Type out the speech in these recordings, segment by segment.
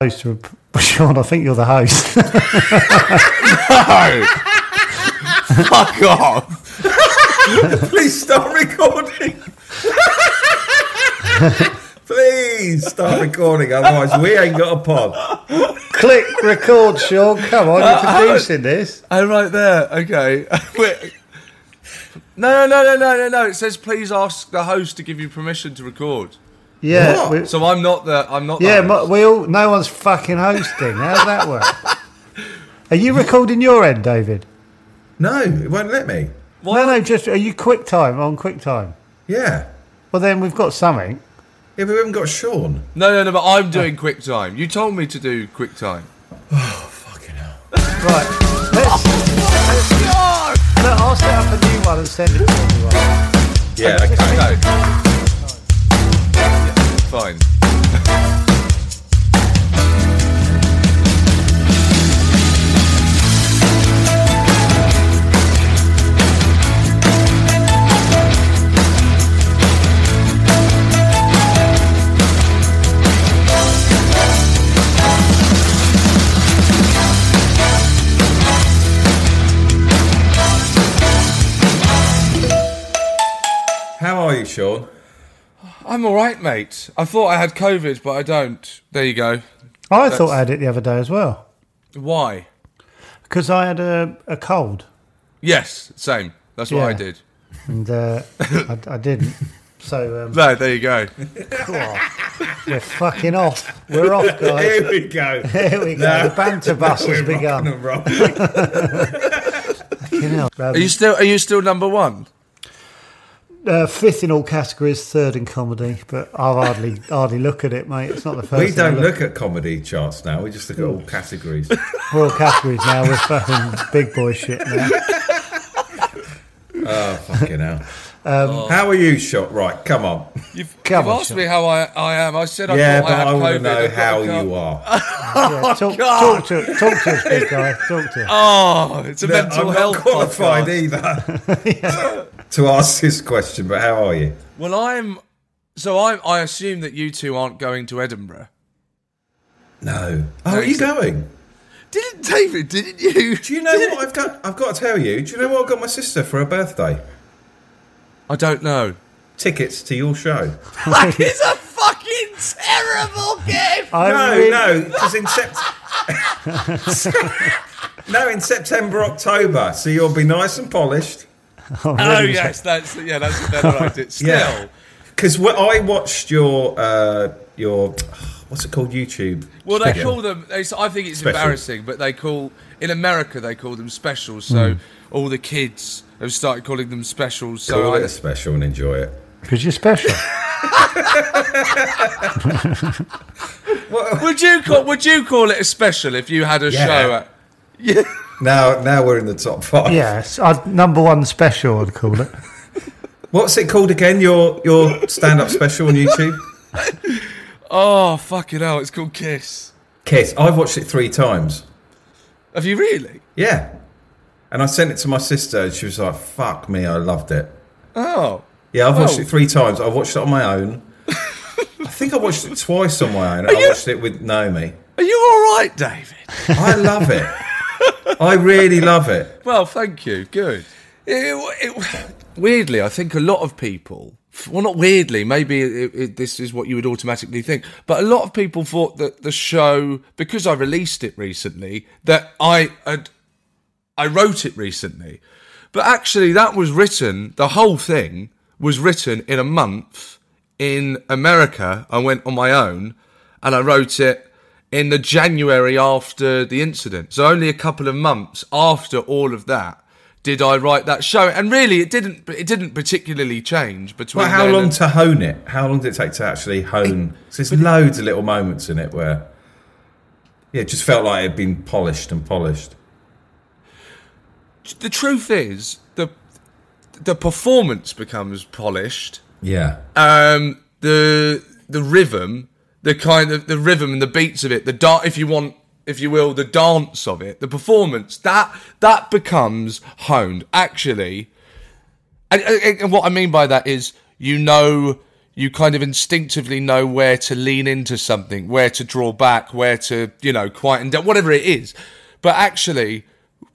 host. of- Seann, I think you're the host. No! Fuck off! Please stop recording. Please stop recording, otherwise we ain't got a pod. Click record, Seann. Come on, you're uh, producing this. I'm right there. Okay. Wait. No, no, no, no, no, no. It says please ask the host to give you permission to record. Yeah, What? we, So I'm not the. I'm not. Yeah. host. We all. No one's fucking hosting. How's that work? Are you recording your end, David? No, it won't let me. No, no. Just are you QuickTime on QuickTime? Yeah. Well, then we've got something. Yeah, but we haven't got Seann. No, no, no. But I'm doing QuickTime. You told me to do QuickTime. Oh fucking hell. Right. Let's. Look, I'll set up a new one and send it to everyone. Yeah, okay. No. Fine. I'm all right, mate. I thought I had COVID, but I don't. There you go. I thought I had it the other day as well Why? because I had a, a cold Yes, same. That's what I Yeah. did. and uh, I, I didn't. So um, No, there you go. we're fucking off. We're off, guys. Here we go. Here we go. The banter bus has We're begun. and rolling. Fucking hell. Um, Are you still? Are you still number one? Uh, fifth in all categories, third in comedy, but I hardly hardly look at it, mate. It's not the first. We don't look at comedy charts now. We just look at all categories. We're all categories now. We're fucking big boy shit now. Oh, fucking hell. Um, oh. How are you, Seann? Right, come on. You've, Come you've on, asked Seann. me how I, I am. I said I Yeah, thought but I had I want to COVID. know I've how you are. Yeah, oh, talk, talk to talk to us, big guy. Talk to us. Oh, it's a No, mental I'm health not qualified podcast. either to ask this question, but how are you? Well, I'm. So I, I assume that you two aren't going to Edinburgh. No. Oh, are you going? Didn't David? Didn't you? Do you know what I've got? I've got to tell you. Do you know what I got my sister for her birthday? I don't know. Tickets to your show. That is a fucking terrible gift. I no, really- no, because in September. no, in September, October. So you'll be nice and polished. Oh yes, that's yeah, that's a better idea. Still, Yeah. Because I watched your uh, your what's it called YouTube. well, they call them. They, I think it's Special. embarrassing, but they call in America they call them specials. So all the kids have started calling them specials. So Call I, it a special and enjoy it. Because you're special. would you call would you call it a special if you had a Yeah. show? At, yeah. Now, now we're in the top five. Yes, I'd, number one special, I'd call it. What's it called again? Your your stand up special on YouTube? Oh fucking hell! It's called Kiss. Kiss. I've watched it three times. Have you really? Yeah. And I sent it to my sister, and she was like, "Fuck me, I loved it." Oh. Yeah, I've watched Oh. it three times. I watched it on my own. I think I watched it twice on my own. I you- watched it with Naomi. Are you all right, David? I love it. I really love it. Well, thank you. Good. It- it- weirdly, I think a lot of people. Well, not weirdly. Maybe it, it, this is what you would automatically think, but a lot of people thought that the show, because I released it recently, that I had, I wrote it recently, but actually that was written. The whole thing was written in a month in America. I went on my own, and I wrote it in the January after the incident. So only a couple of months after all of that did I write that show. And really, it didn't. It didn't particularly change between. Well, how long and- to hone it? How long did it take to actually hone? 'cause there's loads of little moments in it where, yeah, it just felt like it had been polished and polished. The truth is the the performance becomes polished. Yeah. Um, the the rhythm, the kind of the rhythm and the beats of it, the da- if you want, if you will, the dance of it, the performance that that becomes honed. Actually, and, and and what I mean by that is, you know, you kind of instinctively know where to lean into something, where to draw back, where to, you know, quieten down, whatever it is. But actually,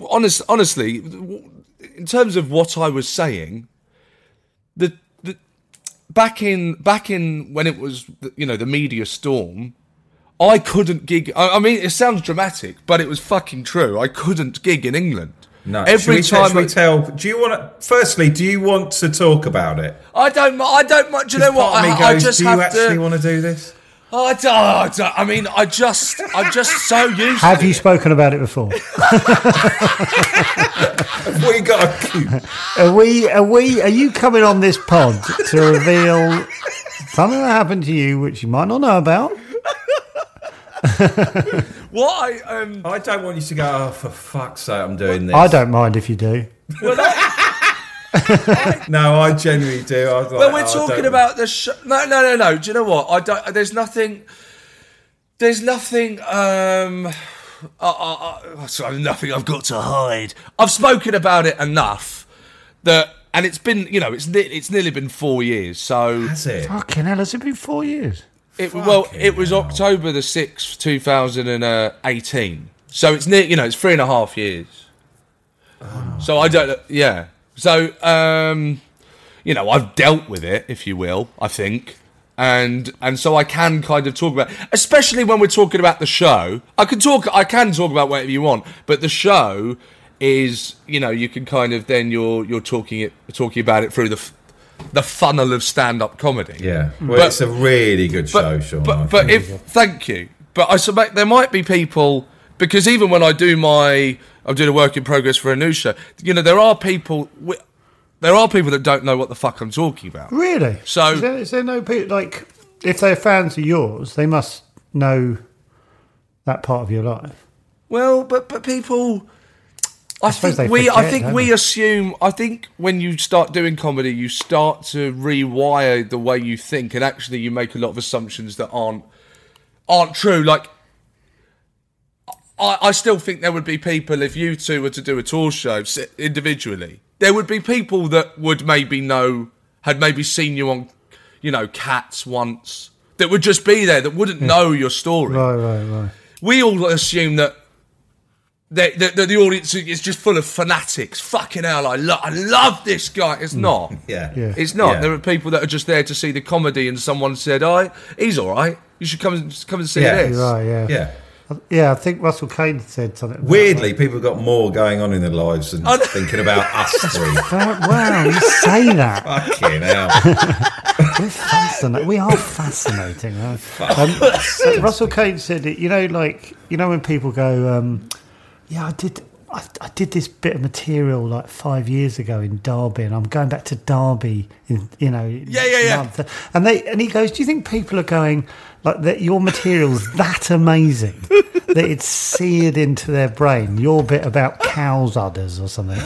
honest, honestly, in terms of what I was saying, the, the back in back in when it was you know the media storm, I couldn't gig. I, I mean, it sounds dramatic, but it was fucking true. I couldn't gig in England. No. every should we, time we tell? Do you want to? Firstly, do you want to talk about it? I don't. I don't. Do you know what? Part of me I, I goes, just do you have actually to. want to do this? I, don't, I, don't- I mean, I just. I'm just so used. To Have to you it. spoken about it before? Have we got a coup? Are we? Are we? Are you coming on this pod to reveal something that happened to you which you might not know about? What I um. I don't want you to go. Oh, for fuck's sake, I'm doing this. I don't mind if you do. No, I genuinely do. I was like, Well, we're oh, talking don't- about the show. No, no, no, no. Do you know what? I don't. There's nothing. There's nothing. Um. Uh, uh, uh, sorry, nothing I've got to hide. I've spoken about it enough that, and it's been, you know, it's ne- it's nearly been four years. So That's it. Fucking hell, has it been four years? it, well, Fucking it was hell. October the sixth, two thousand and eighteen. So it's near, you know, it's three and a half years. So I don't, yeah. So, um, you know, I've dealt with it, if you will, I think. And and so I can kind of talk about, especially when we're talking about the show. I can talk, I can talk about whatever you want, but the show is, you know, you can kind of then you're you're talking it talking about it through the the funnel of stand up comedy. Yeah. Well, But- it's a really good show, Seann. But, but if thank you, but I suspect there might be people because even when I do my I'm doing a work in progress for a new show. You know, there are people. There are people that don't know what the fuck I'm talking about. Really? So- is there, is there no people like if they're fans of yours, they must know that part of your life. Well, but but people. I, suppose think we. I think we they? assume. I think when you start doing comedy, you start to rewire the way you think, and actually, you make a lot of assumptions that aren't aren't true. Like, I, I still think there would be people if you two were to do a tour show individually. There would be people that would maybe know had maybe seen you on, you know, Cats once. That would just be there that wouldn't hmm. know your story Right, right, right. we all assume that that, that, that the audience is just full of fanatics. Fucking hell, I, lo- I love this guy. It's hmm. not. yeah. Yeah. It's not. Yeah. There are people that are just there to see the comedy, and someone said, "Oh, he's all right. You should come and come and see Yeah. this." Right, yeah. Yeah. Yeah, I think Russell Kane said something. about Weirdly, people got more going on in their lives than I know. thinking about us three. that. Wow, you say that. Fucking hell. We're fascinating. We are fascinating. Um, Russell Kane said it. You know, like you know when people go, um, "Yeah, I did. I, I did this bit of material like five years ago in Derby, and I'm going back to Derby. In you know, Yeah, yeah, yeah. month." And they and he goes, "Do you think people are going like that? Your material's that amazing that it's seared into their brain. Your bit about cows udders or something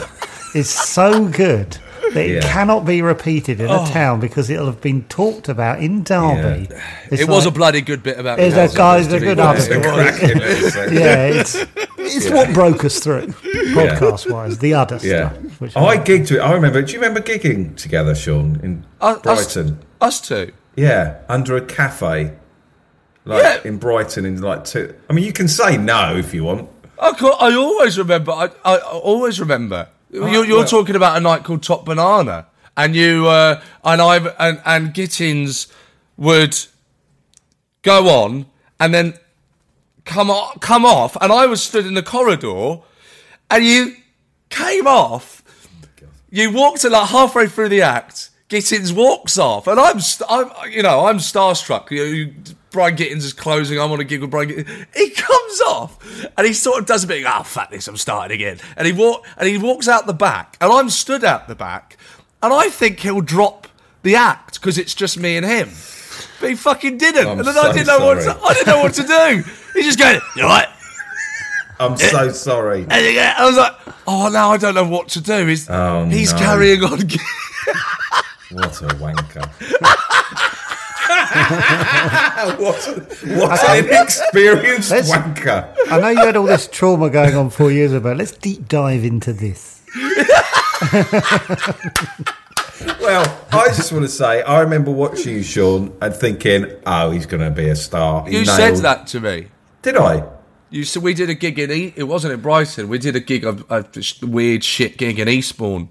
is so good." That it cannot be repeated in a oh. town because it'll have been talked about in Derby. It's It was a bloody good bit about. Cows, a guy's a good fair. It's a cracking little yeah, it's it's what broke us through podcast wise. The other Yeah. stuff. Which I gigged with I remember. Do you remember gigging together, Seann, in Us- us- Brighton? Us two. Yeah, under a cafe. Like Yeah. in Brighton, in like two. I mean, you can say no if you want. I, I always remember. I, I, I always remember. you're you're well- talking about a night called Top Banana, and you uh, and I and and Gittins would go on and then come off, come off, and I was stood in the corridor, and you came off. You walked to like halfway through the act. Gittins walks off, and I'm, I'm, you know, I'm starstruck. You, you, Brian Gittins is closing. I'm on a gig with Brian. Gittins. He comes off, and he sort of does a bit. Oh fuck this! I'm starting again. And he walk, and he walks out the back, and I'm stood out the back, and I think he'll drop the act because it's just me and him. But he fucking didn't, I'm and then so I didn't know what to. I didn't know what to do. He just going, you all right? I'm so sorry. And he- I was like, oh, now I don't know what to do. He's, Oh, he's no. carrying on. What a wanker. what, what an inexperienced Let's- wanker. I know you had all this trauma going on four years ago. Let's deep dive into this. Well, I just want to say, I remember watching you, Seann, and thinking, "Oh, he's going to be a star." He You nailed- said that to me. Did I? You said we did a gig in e- it wasn't in Brighton. We did a gig of a weird shit gig in Eastbourne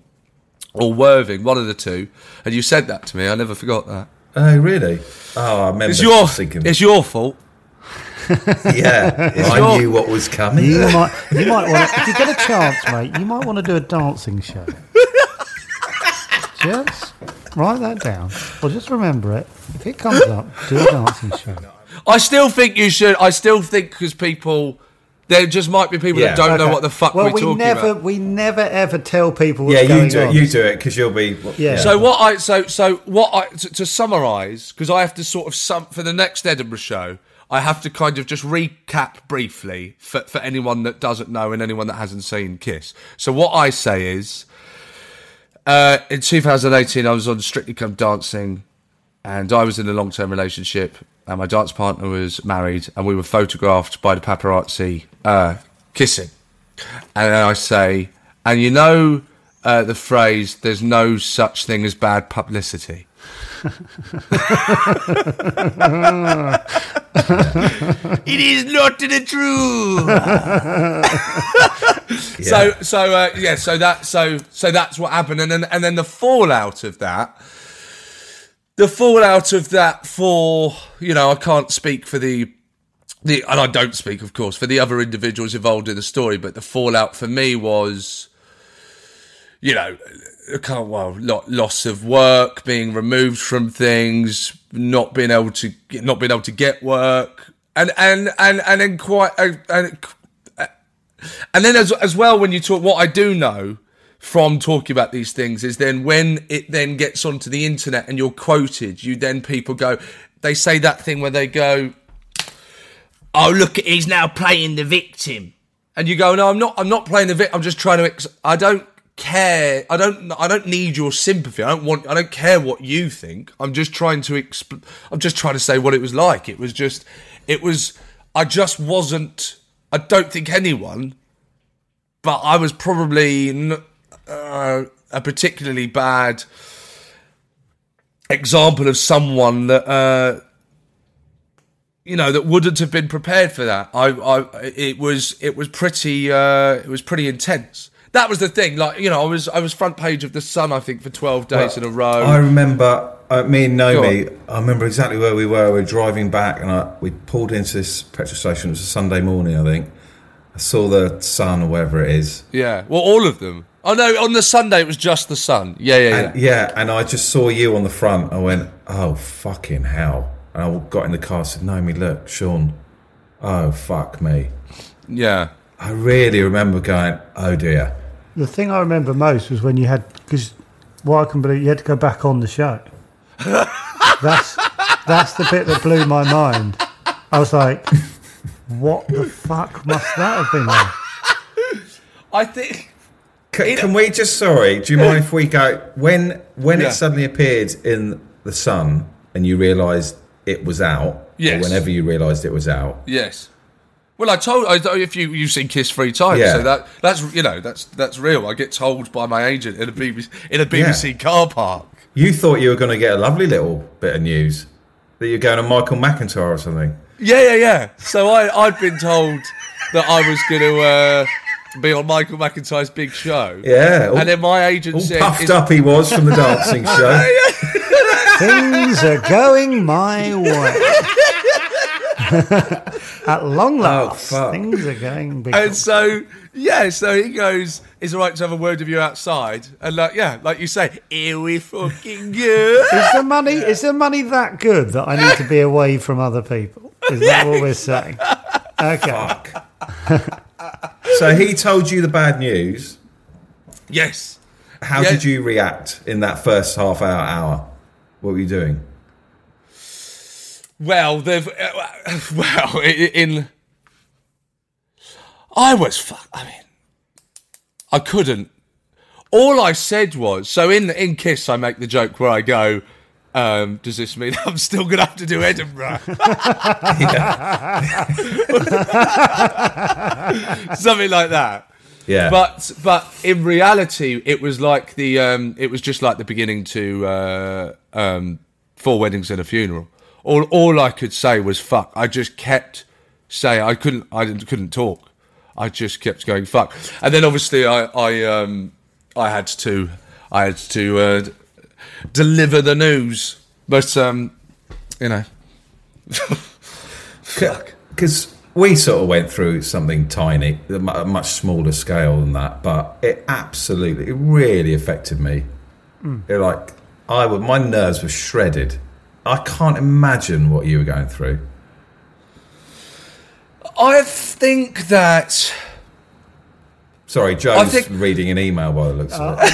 or Worthing, one of the two. And you said that to me. I never forgot that. Oh, really? Oh, I remember It's your thinking. it's your fault. yeah, I your- knew what was coming. You might, you might want to, if you get a chance, mate, you might want to do a dancing show. Just write that down, or just remember it. If it comes up, do a dancing show. I still think you should. I still think because people there just might be people Yeah. that don't know Okay. what the fuck well, we're we talking never, about. we never ever tell people what's yeah, you going do on. it. You do it because you'll be. Yeah. So what I so so what I to, to summarise because I have to sort of sum for the next Edinburgh show. I have to kind of just recap briefly for, for anyone that doesn't know and anyone that hasn't seen Kiss. So what I say is, uh, in 2018, I was on Strictly Come Dancing, and I was in a long-term relationship, and my dance partner was married, and we were photographed by the paparazzi uh, kissing. And then I say, and you know uh, the phrase, "There's no such thing as bad publicity." it is not the truth. So so uh, yeah, so that so so that's what happened, and then and then the fallout of that, the fallout of that for you know I can't speak for the the and I don't speak of course for the other individuals involved in the story, but the fallout for me was, you know, can't well lo- loss of work, being removed from things, not being able to not being able to get work, and and and and then quite uh, and and then as as well when you talk what I do know from talking about these things is then when it then gets onto the internet and you're quoted, you then people go they say that thing where they go, Oh look he's now playing the victim. And you go, No, I'm not I'm not playing the victim, I'm just trying to ex- I don't care I don't I don't need your sympathy. I don't want I don't care what you think. I'm just trying to exp- I'm just trying to say what it was like. It was just it was I just wasn't I don't think anyone but I was probably uh, a particularly bad example of someone that uh, you know that wouldn't have been prepared for that. I, I it was it was pretty uh, it was pretty intense. That was the thing. Like you know, I was I was front page of the Sun. I think for twelve days in a row. I remember uh, me and Go Naomi. I remember exactly where we were. We were driving back, and I, we pulled into this petrol station. It was a Sunday morning, I think. I saw the sun or whatever it is. yeah, well, all of them. Oh no, on the Sunday it was just the Sun. Yeah, yeah, yeah. And, yeah, and I just saw you on the front. I went, "Oh fucking hell!" And I got in the car. and Said, "Naomi, look, Seann. Oh fuck me." yeah. I really remember going, "Oh dear." The thing I remember most was when you had because what I can believe you had to go back on the show. That's that's the bit that blew my mind. I was like, "What the fuck must that have been like?" I think. C- can we just sorry? Do you mind if we go when when Yeah. it suddenly appeared in the sun and you realised it was out? Yes. Or whenever you realised it was out. Yes. Well, I told I if you you've seen Kiss three times, Yeah. so that that's you know that's that's real. I get told by my agent in a BBC in a BBC car park. You thought you were going to get a lovely little bit of news that you're going to Michael McIntyre or something. Yeah, yeah, yeah. So I I'd been told that I was going to uh, be on Michael McIntyre's big show. Yeah. All, And then my agent all said, puffed up he was from the dancing show. Things are going my way. At long oh, last, fuck. things are going big. And so, yeah, so he goes, "Is it right to have a word with you outside?" And like, yeah, like you say, here we fucking go. Is the money is the money that good that I need to be away from other people? Is that what we're saying? Okay. so he told you the bad news. yes. How Yeah. did you react in that first half hour? Hour? What were you doing? Well, they've uh, well i- in. I was fuck. I mean, I couldn't. All I said was so in in Kiss. I make the joke where I go. Um, does this mean I'm still gonna have to do Edinburgh? Something like that. Yeah. But but in reality, it was like the um, it was just like the beginning to uh, um, four weddings and a funeral. All all I could say was fuck. I just kept saying I couldn't I didn't, couldn't talk. I just kept going fuck. And then obviously I I um, I had to I had to uh, deliver the news. But um, you know, fuck Because we sort of went through something tiny, a much smaller scale than that, but it absolutely, it really affected me. It like I would, my nerves were shredded. I can't imagine what you were going through. I think that Sorry, Joe's think- reading an email by the looks of it.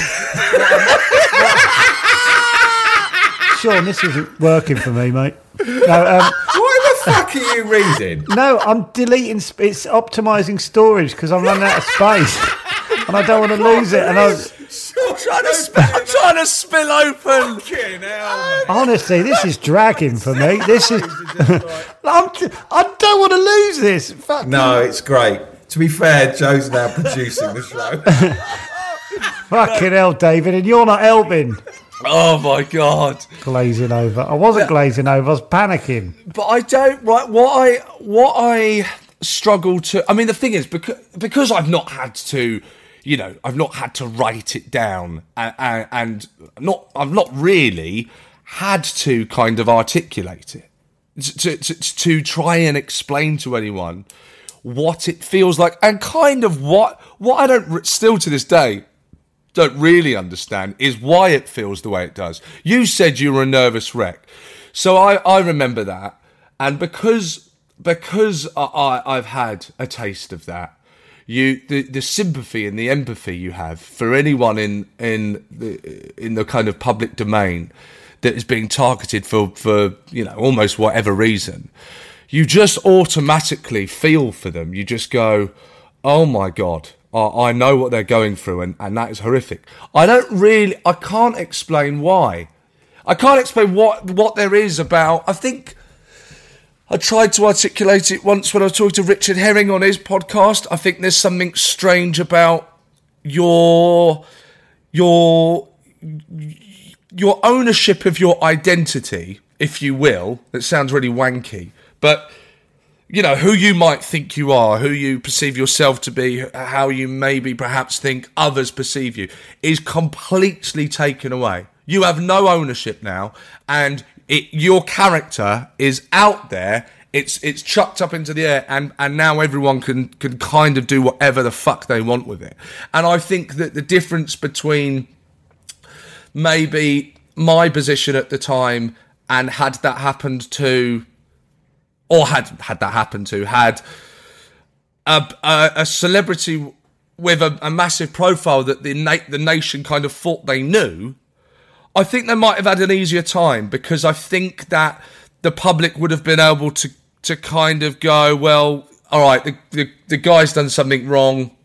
Seann, this isn't working for me, mate. No, um, What the fuck are you reading? no, I'm deleting. sp- It's optimizing storage because I'm running out of space, and I don't want to lose it. And I was, I'm trying to spill, I'm trying to spill open. Hell, honestly, this is dragging for me. This is. I'm, t- I don't want to lose this. Fuck. No, it's great. To be fair, Joe's now producing the show. Fucking hell, David, and you're not helping. Oh my god! Glazing over. I wasn't glazing over. I was panicking. But I don't. Right, what I what I struggle to. I mean, the thing is because because I've not had to. You know, I've not had to write it down, and, and, not. I've not really had to kind of articulate it to, to to try and explain to anyone what it feels like and kind of what what I don't still to this day don't really understand is why it feels the way it does. You said you were a nervous wreck, so I, I remember that, and because because I, I, I've had a taste of that, you the, the sympathy and the empathy you have for anyone in in the in the kind of public domain that is being targeted for for you know almost whatever reason, you just automatically feel for them. You just go, oh my god. I I know what they're going through, and, and that is horrific. I don't really, I can't explain why. I can't explain what what there is about. I think I tried to articulate it once when I was talking to Richard Herring on his podcast. I think there's something strange about your your your ownership of your identity, if you will. It sounds really wanky, but you know who you might think you are, who you perceive yourself to be, how you maybe perhaps think others perceive you, is completely taken away. You have no ownership now, and it, your character is out there. It's it's chucked up into the air, and, and now everyone can can kind of do whatever the fuck they want with it. And I think that the difference between maybe my position at the time and had that happened to or had had that happened to had a a, a celebrity with a, a massive profile that the na- the nation kind of thought they knew, I think they might have had an easier time because I think that the public would have been able to to kind of go, well, all right, the the, the guy's done something wrong,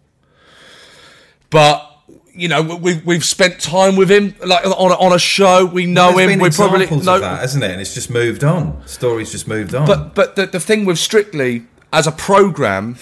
but. You know, we we've spent time with him, like on a, on a show. We know There's him. We probably examples know of that, hasn't it? And it's just moved on. Stories just moved on. but but the, the thing with Strictly as a program,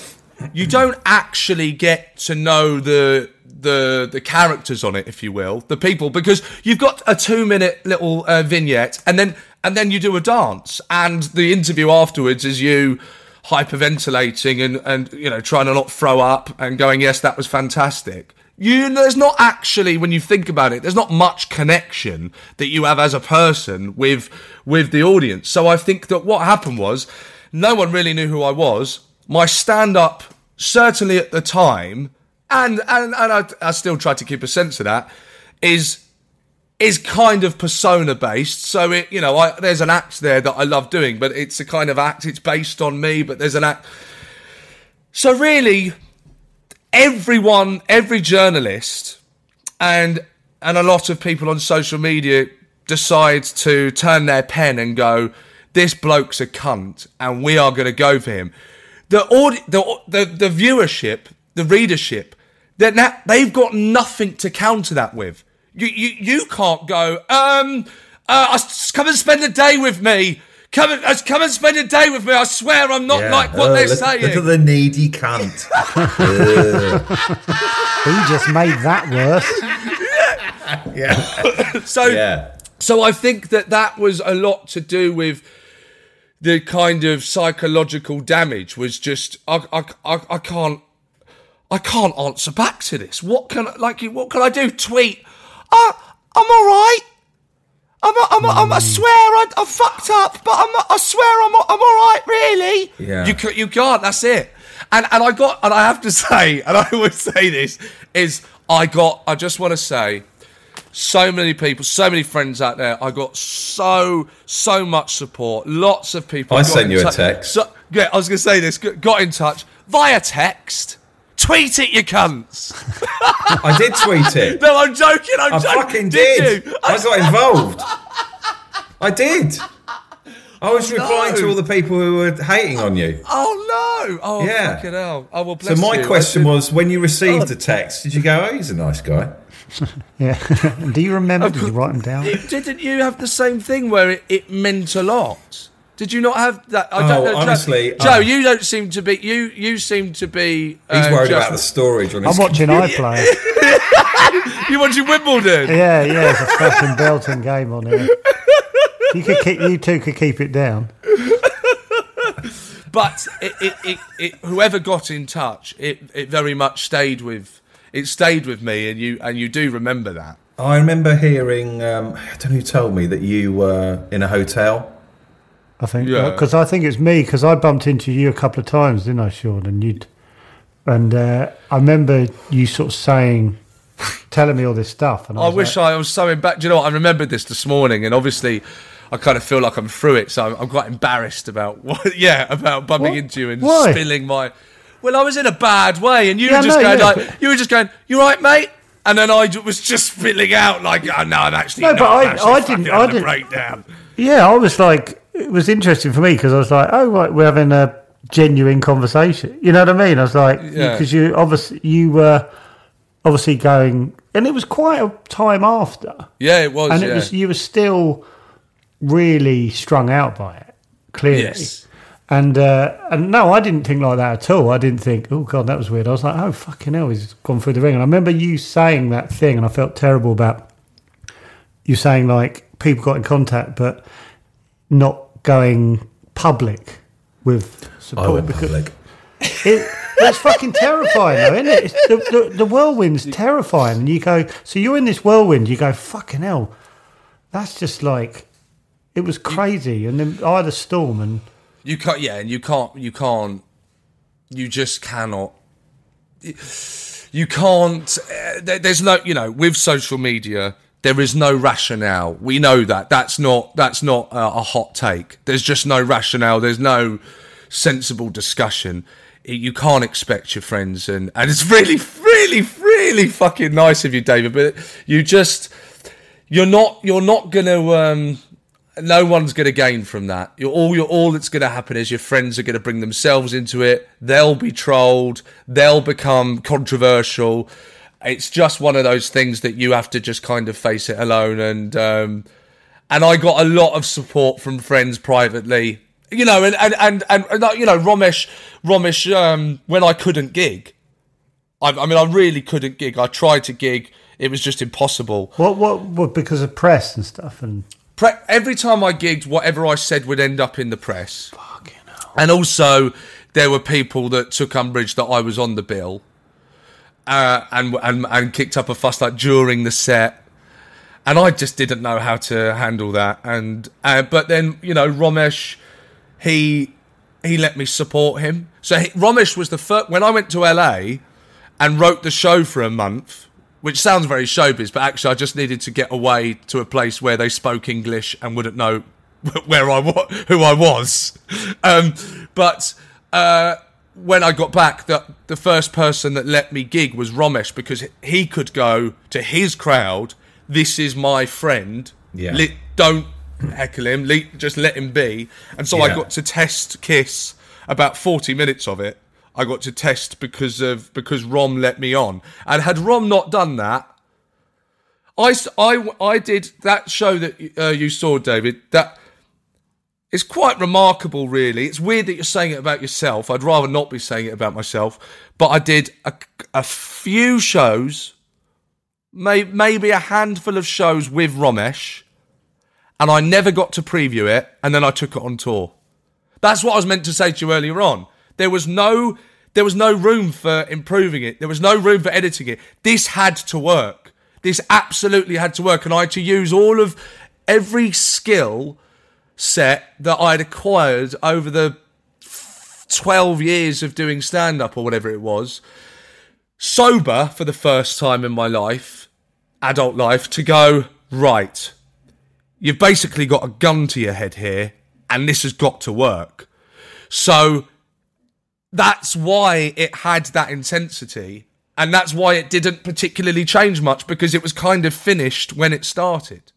you don't actually get to know the the the characters on it, if you will, the people, because you've got a two minute little uh, vignette, and then and then you do a dance, and the interview afterwards is you hyperventilating and and you know trying to not throw up and going, yes, that was fantastic. You, there's not actually, when you think about it, there's not much connection that you have as a person with with the audience. So I think that what happened was, no one really knew who I was. My stand up, certainly at the time, and and and I, I still try to keep a sense of that, is is kind of persona based. So it, you know, I, there's an act there that I love doing, but it's a kind of act. It's based on me, but there's an act. So really, everyone, every journalist, and and a lot of people on social media decide to turn their pen and go, "This bloke's a cunt," and we are going to go for him. The audi- the, the the viewership, the readership, they're na- they've got nothing to counter that with. You you you can't go. Um, uh, come and spend a day with me. come and uh, come and spend a day with me. I swear I'm not Yeah. like what Oh, they're look, saying. Look at the needy cunt. He just made that worse. yeah. so Yeah. So I think that that was a lot to do with the kind of psychological damage. Was just I I, I, I can't I can't answer back to this. What can I, like what can I do? Tweet? Uh, I'm all right. I'm, I'm, I'm, I swear I, I fucked up, but I'm, I swear I'm, I'm all right, really. Yeah. You, you can't. That's it. And and I got and I have to say, and I always say this is I got. I just want to say, so many people, so many friends out there. I got so so much support. Lots of people. I sent you a text. So, yeah, I was going to say this. Got in touch via text. Tweet it, you cunts. I did tweet it. No, I'm joking. I'm I joking. fucking did. you? I got involved. I did. I was replying to all the people who were hating on you. Oh no! Oh Yeah. fucking hell! Oh well. So my you. question was, when you received oh. the text, did you go, "Oh, he's a nice guy"? Yeah. Do you remember? Did you write them down? Didn't you have the same thing where it, it meant a lot? Did you not have that? I don't Oh, know, Joe- honestly, Joe. um, you don't seem to be. You you seem to be. He's uh, worried just- about the storage on I'm his. watching iPlayer. You watching Wimbledon? Yeah, yeah, it's a fucking belting game on here. You could keep, you two could keep it down. But it, it, it, it, whoever got in touch, it, it very much stayed with. It stayed with me, and you and you do remember that. I remember hearing. Um, I don't know who told me that you were in a hotel. I think Yeah. because I think it's me because I bumped into you a couple of times, didn't I, Seann? And you'd and uh, I remember you sort of saying, telling me all this stuff, and I, I wish like, I was so embarrassed. Do you know what? I remembered this this morning, and obviously, I kind of feel like I'm through it. So I'm, I'm quite embarrassed about what, yeah, about bumping What? into you and Why? spilling my. Well, I was in a bad way, and you Yeah, were just no, going yeah, like, but- you were just going, "You right, mate?" And then I was just spilling out like, "Oh no, I'm actually No, not. but I'm I- I didn't- I didn't- breakdown." yeah, I was like, it was interesting for me because I was like, oh right, we're having a genuine conversation. You know what I mean? I was like, Yeah. because you obviously you were obviously going, and it was quite a time after. Yeah, it was. and yeah. it was you were still really strung out by it clearly Yes. and uh, and no i didn't think like that at all i didn't think oh god that was weird i was like oh fucking hell he's gone through the ring and i remember you saying that thing and i felt terrible about you saying like people got in contact but not going public with I support went because public. it, it's fucking terrifying, though, isn't it? It's, the, the, the whirlwind's terrifying, and you go. So you're in this whirlwind. You go, fucking hell. That's just like it was crazy, and then I had a storm, and You can't, yeah, and you can't, you can't, you just cannot. You can't. Uh, there's no, you know, with social media, there is no rationale. We know that. That's not. That's not uh, a hot take. There's just no rationale. There's no sensible discussion. You can't expect your friends, and and it's really, really, really fucking nice of you, David. But you just, you're not, you're not gonna. um no one's going to gain from that. You're all, you're, all that's going to happen is your friends are going to bring themselves into it. They'll be trolled. They'll become controversial. It's just one of those things that you have to just kind of face it alone. And um, and I got a lot of support from friends privately. You know, and and and, and, you know, Romesh, Romesh, um, when I couldn't gig, I, I mean, I really couldn't gig. I tried to gig. It was just impossible. what, what, what, because of press and stuff, and Pre- every time I gigged, whatever I said would end up in the press. Fucking hell. And also, there were people that took umbrage that I was on the bill, uh, and and and kicked up a fuss like during the set, and I just didn't know how to handle that. And uh, but then you know, Romesh, he he let me support him. So he, Romesh was the first when I went to LA and wrote the show for a month, which sounds very showbiz, but actually I just needed to get away to a place where they spoke English and wouldn't know where I was, who I was. Um, but uh, when I got back, the the first person that let me gig was Romesh because he could go to his crowd. This is my friend. Yeah. Li- don't heckle him. Le- just let him be. And so I got to test Kiss about forty minutes of it. I got to test because of because Rom let me on. And had Rom not done that, I I I did that show that uh, you saw, David. That It's quite remarkable, really. It's weird that you're saying it about yourself. I'd rather not be saying it about myself. But I did a, a few shows, may, maybe a handful of shows with Romesh, and I never got to preview it, and then I took it on tour. That's what I was meant to say to you earlier on. There was no there was no room for improving it. There was no room for editing it. This had to work. This absolutely had to work, and I had to use all of every skill set that I'd acquired over the 12 years of doing stand up or whatever it was, sober for the first time in my life, adult life, to go, right, you've basically got a gun to your head here, and this has got to work. So that's why it had that intensity. And that's why it didn't particularly change much because it was kind of finished when it started.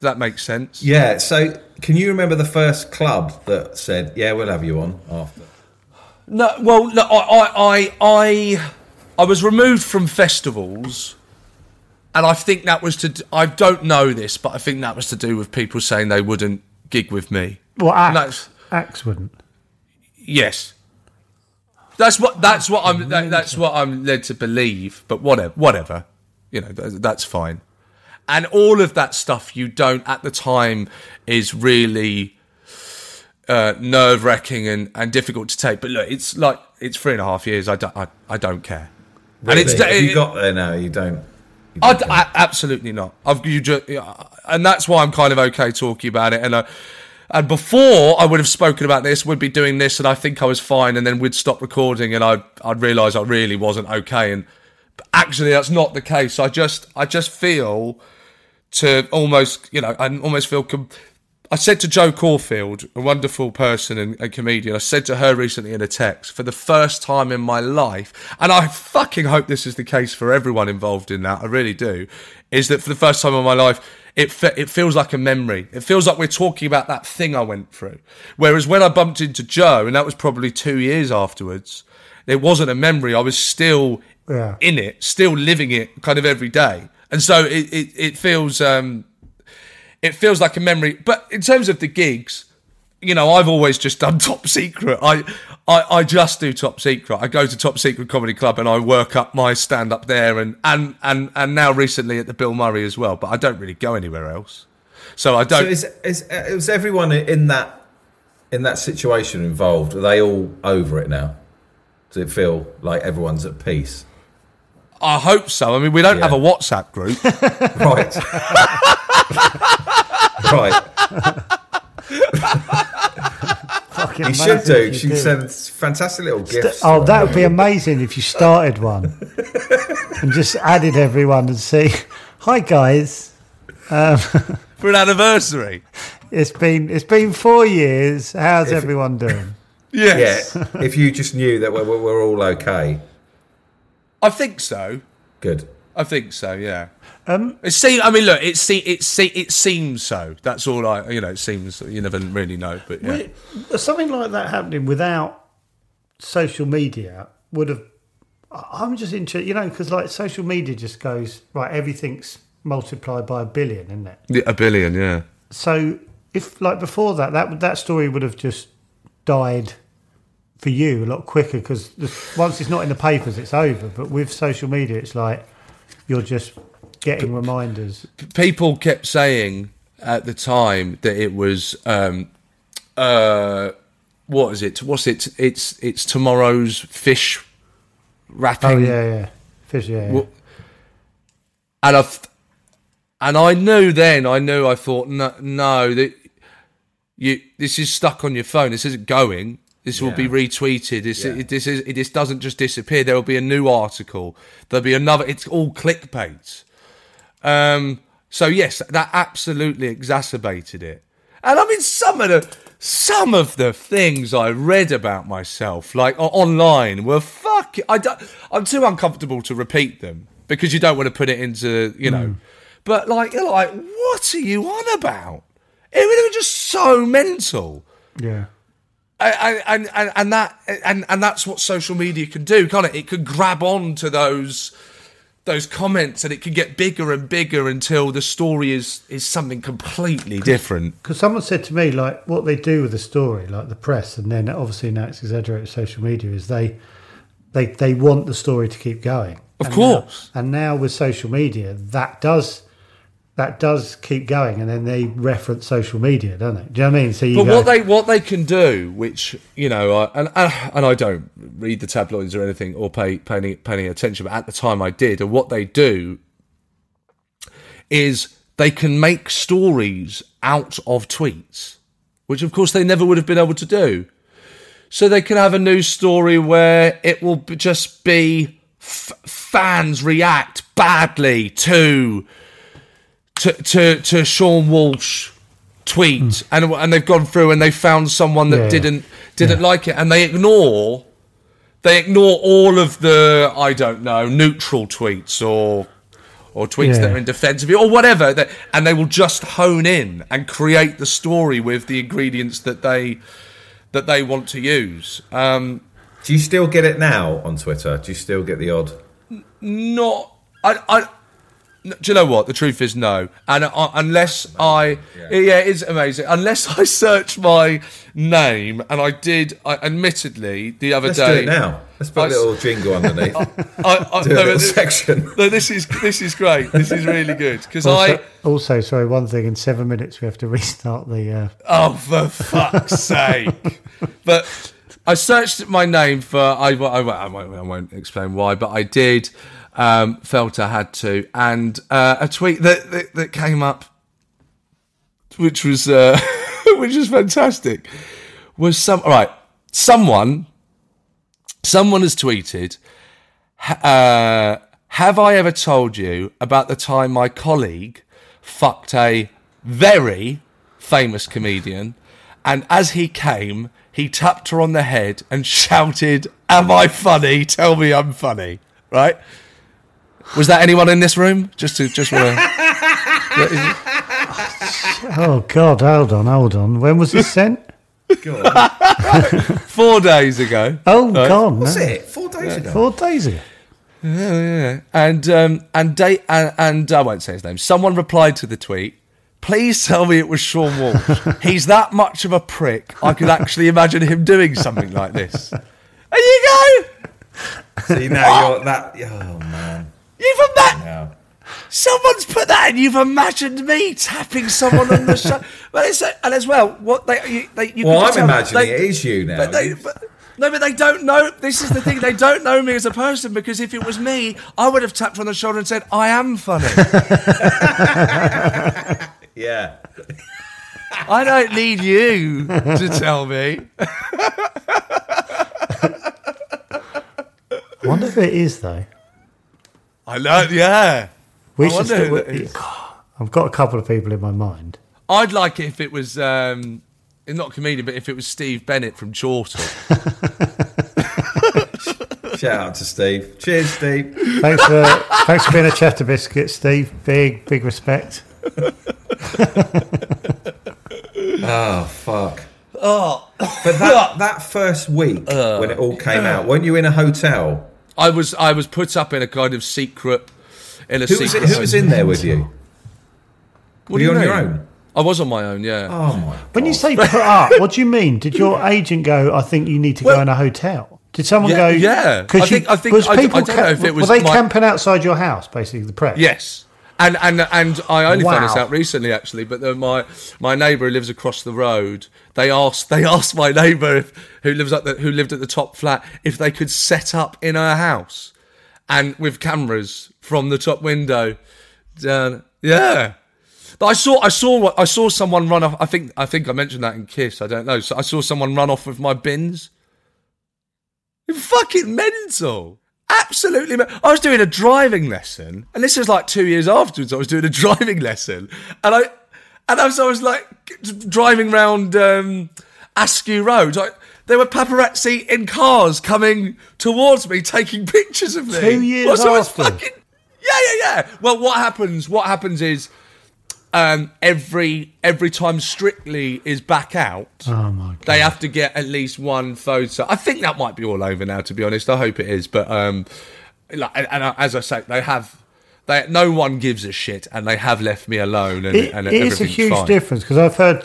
Does that make sense? Yeah. So, can you remember the first club that said, "Yeah, we'll have you on after"? No. Well, no, I, I, I, I was removed from festivals, and I think that was to. I don't know this, but I think that was to do with people saying they wouldn't gig with me. Well, And Axe, Axe wouldn't. Yes. That's what that's what I'm that, that's what I'm led to believe. But whatever, whatever, you know, th- that's fine. And all of that stuff you don't at the time is really uh, nerve wracking and, and difficult to take. But look, it's like it's three and a half years. I don't I, I don't care. And it's Have you got there now. You don't. you don't care. I- absolutely not. I've you just, and that's why I'm kind of okay talking about it. And uh, and before I would have spoken about this, would be doing this, and I think I was fine, and then we'd stop recording, and I I'd realise I really wasn't okay, and actually that's not the case. I just I just feel to almost you know I almost feel. Com- I said to Jo Caulfield, a wonderful person and, and comedian, I said to her recently in a text, for the first time in my life, and I fucking hope this is the case for everyone involved in that, I really do, is that for the first time in my life, it fe- it feels like a memory. It feels like we're talking about that thing I went through. Whereas when I bumped into Joe, and that was probably two years afterwards, it wasn't a memory. I was still Yeah. in it, still living it kind of every day. And so it, it, it feels um, it feels like a memory. But in terms of the gigs, you know, I've always just done top secret. I, I, I just do top secret. I go to top secret comedy club and I work up my stand up there and, and, and, and now recently at the Bill Murray as well, but I don't really go anywhere else. So I don't. So is, is is everyone in that in that situation involved? Are they all over it now? Does it feel like everyone's at peace? I hope so. I mean, we don't Yeah. have a WhatsApp group. Right. right. Fucking You should do. if She you sends fantastic little gifts. Oh, that would be amazing if you started one and just added everyone and see. Hi guys, Um, for an anniversary. it's been it's been four years. How's If- everyone doing? Yes. Yeah. If you just knew that we're, we're we're all okay, I think so. good. I think so. Yeah. Um, It seems. I mean, look. It se- it se- it seems so. That's all I. You know. It seems. You never really know. But yeah. Wi- Something like that happening without social media would have. I- I'm just interested, you know, because like social media just goes right. Everything's multiplied by a billion, isn't it? Yeah, a billion. Yeah. So if like before that, that that story would have just died for you a lot quicker because once it's not in the papers, it's over. But with social media, it's like you're just getting reminders. People kept saying at the time that it was. Um, uh, what is it? What's it? It's it's tomorrow's fish wrapping. Oh yeah, yeah, fish, yeah. yeah. And I, th- and I knew then. I knew. I thought, no, no, that you. This is stuck on your phone. This isn't going. This will be retweeted. This, Yeah. it, this is. It, this doesn't just disappear. There will be a new article. There'll be another. It's all clickbait. Um. So yes, that absolutely exacerbated it. And I mean, some of the some of the things I read about myself, like online, were fuck. I don't, I'm too uncomfortable to repeat them because you don't want to put it into, you know. But like, you're like, what are you on about? It, it was just so mental. yeah. I- I- and, and and that and and that's what social media can do, can't it? It can grab on to those those comments, and it can get bigger and bigger until the story is is something completely different. Because someone said to me, like, what they do with the story, like the press, and then obviously now it's exaggerated social media, is they they they want the story to keep going. Of And course. Now, and now with social media, that does that does keep going, and then they reference social media, don't they? Do you know what I mean? So you But go, what they what they can do, which you know, I, and and and I don't read the tabloids or anything or pay pay any, pay any attention, but at the time I did. And what they do is they can make stories out of tweets, which of course they never would have been able to do. So they can have a news story where it will just be f- fans react badly to to to, to Seann Walsh tweet, and and they've gone through and they found someone that. Yeah, yeah. didn't didn't like it, and they ignore they ignore all of the I don't know neutral tweets or or tweets Yeah. that are in defence of you or whatever, that, and they will just hone in and create the story with the ingredients that they that they want to use. Um, Do you still get it now on Twitter? Do you still get the odd? not I, I n- do you know what the truth is no and uh, unless i yeah. it's amazing unless i search my name and i did I, admittedly the other Let's day do it now. Let's put I a s- little jingle underneath. I, I, do a no, little but- section. no, this is this is great this is really good because also, i also, sorry, one thing. In seven minutes, we have to restart the. Uh, Oh, for fuck's sake! But I searched my name for I, I, I, won't, I won't explain why, but I did. Um, felt I had to, and uh, a tweet that, that that came up, which was uh, which was fantastic, was some all right. Someone, someone has tweeted. Uh, have I ever told you about the time my colleague fucked a very famous comedian, and as he came, he tapped her on the head and shouted, "Am I funny? Tell me I'm funny." Right? Was that anyone in this room? Just to just want to. oh God! Hold on, hold on. When was this sent? Four days ago. Oh God! What's no. it? Four days ago. Four days ago. And um, and date and, and I won't say his name. Someone replied to the tweet. Please tell me it was Seann Walsh. He's that much of a prick. I could actually imagine him doing something like this. There you go. See now you're that. Oh man. You've imagined. Now. Someone's put that, and you've imagined me tapping someone on the shoulder. But it's and as well, what they you, they you Well, can I'm tell- imagining they- it is you now. But they, but, no, but they don't know. This is the thing. They don't know me as a person because if it was me, I would have tapped on the shoulder and said, "I am funny. yeah. I don't need you to tell me." I wonder if it is though. I know. Yeah. We I should. Still, who that is. I've got a couple of people in my mind. I'd like it if it was um, not a comedian, but if it was Steve Bennett from Chortle. Shout out to Steve. Cheers, Steve. Thanks for thanks for being a chatter biscuit, Steve. Big big respect. Oh fuck. Oh. But that that first week when it all came out, weren't you in a hotel? I was I was put up in a kind of secret in a Who was, secret. who was in there with you? What Were do you on your own? I was on my own. Yeah. Oh my. When you say put up, what do you mean? Did your agent go? I think you need to Well- go in a hotel. Did someone Yeah, go? yeah. 'cause I think- I think- was I d- I people don't know if it was were they my- camping outside your house, basically the press. Yes. And and and I only found this out recently, actually. But my my neighbour who lives across the road, they asked they asked my neighbour who lives at the who lived at the top flat if they could set up in her house, and with cameras from the top window down. Yeah. But I saw I saw I saw someone run off. I think I think I mentioned that in Kiss. I don't know. So I saw someone run off with my bins. Fucking mental. Absolutely. I was doing a driving lesson, and this was like two years afterwards. I was doing a driving lesson, and I and I was, I was like driving round um, Askew Road. I, there were paparazzi in cars coming towards me, taking pictures of me. Two years Well, after? fucking yeah, yeah, yeah. Well, what happens? What happens is um, every every time Strictly is back out, Oh my god. they have to get at least one photo. I think that might be all over now, to be honest. I hope it is, but um, like, and, and as I say, they have. They, no one gives a shit, and they have left me alone. And, It, and it is a huge fine. difference because I've heard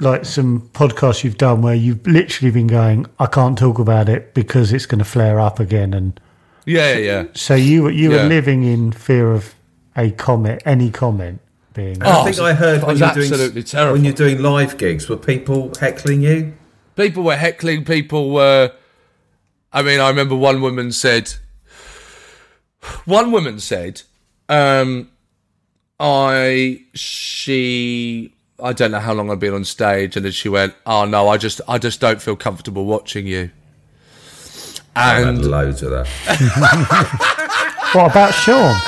like some podcasts you've done where you've literally been going, I can't talk about it because it's going to flare up again, and Yeah, yeah, yeah. so you were- you Yeah. were living in fear of a comment, any comment being. Oh, I think I heard when you're doing absolutely terrible. when you're doing live gigs, were people heckling you? People were heckling. People were. I mean, I remember one woman said. One woman said, um, "I she I don't know how long I've been on stage," and then she went, "Oh no, I just I just don't feel comfortable watching you." I had And loads of that. What about Seann?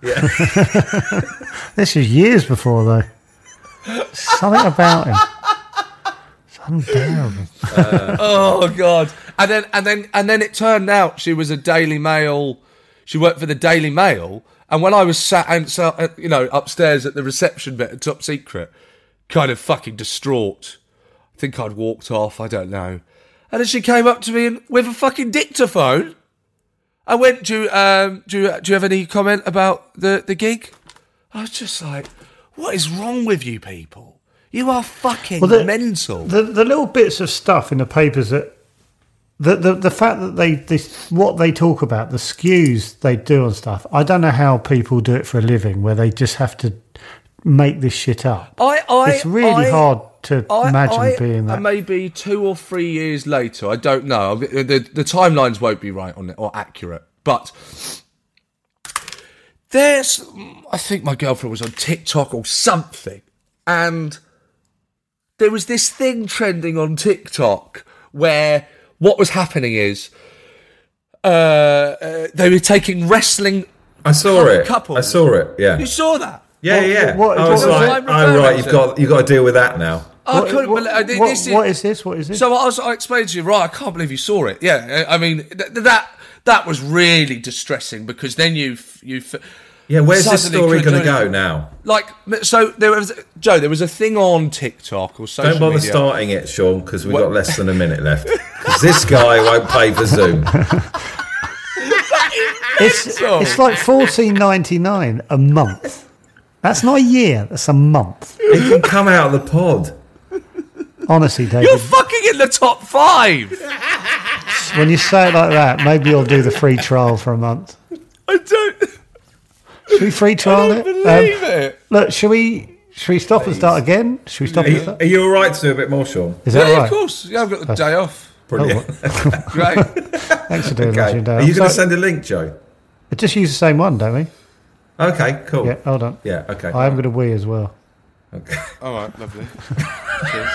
this is years before though. Something about him. It's unbearable. oh god, and then and then and then it turned out she was a Daily Mail. She worked for the Daily Mail, and when I was sat and uh, you know upstairs at the reception bit at Top Secret, kind of fucking distraught. I think I'd walked off. I don't know. And then she came up to me and, with a fucking dictaphone. I went, do you, um, do you, do you have any comment about the, the gig? I was just like, what is wrong with you people? You are fucking Well, the- mental. The the little bits of stuff in the papers that the the, the fact that they this what they talk about the skews they do on stuff. I don't know how people do it for a living where they just have to make this shit up. I, I, it's really I- hard to I, imagine I- being that. Maybe two or three years later, I don't know. The, the timelines won't be right on it or accurate, but there's. I think my girlfriend was on TikTok or something, and there was this thing trending on TikTok where what was happening is uh, uh, they were taking wrestling. I saw Couple- it. couple. I saw it. Yeah. You saw that? Yeah, What- yeah. what- I was what like, I oh right, you've got you've got to deal with that now. I What- couldn't what- believe what- this is, what is this? What is this? So I, was, I explained to you, right? I can't believe you saw it. Yeah, I mean th- that that was really distressing because then you f- you f- Yeah, where's this story going to go now? like so there was Joe. There was a thing on TikTok or social Don't bother media. starting it, Seann, because we've What- got less than a minute left. Because this guy won't pay for Zoom. It's it's like fourteen ninety nine a month. That's not a year. That's a month. He can come out of the pod. Honestly, David, You're fucking in the top five. when you say it like that, maybe you'll do the free trial for a month. I don't, Should we free I trial it? believe Um, it. look, should we? Should we stop and start again? Should we stop Are and you, start? are you all right to do a bit more, Seann? Is that Yeah, right? of course. Yeah, I've got the day off. Brilliant. Great. Thanks for doing Okay. that, Dale. Are you going to send a link, Joe? Just use the same one, don't we? Okay, cool. Yeah, hold on. Yeah, okay. I am going to wee as well. Okay. All right, lovely. Cheers.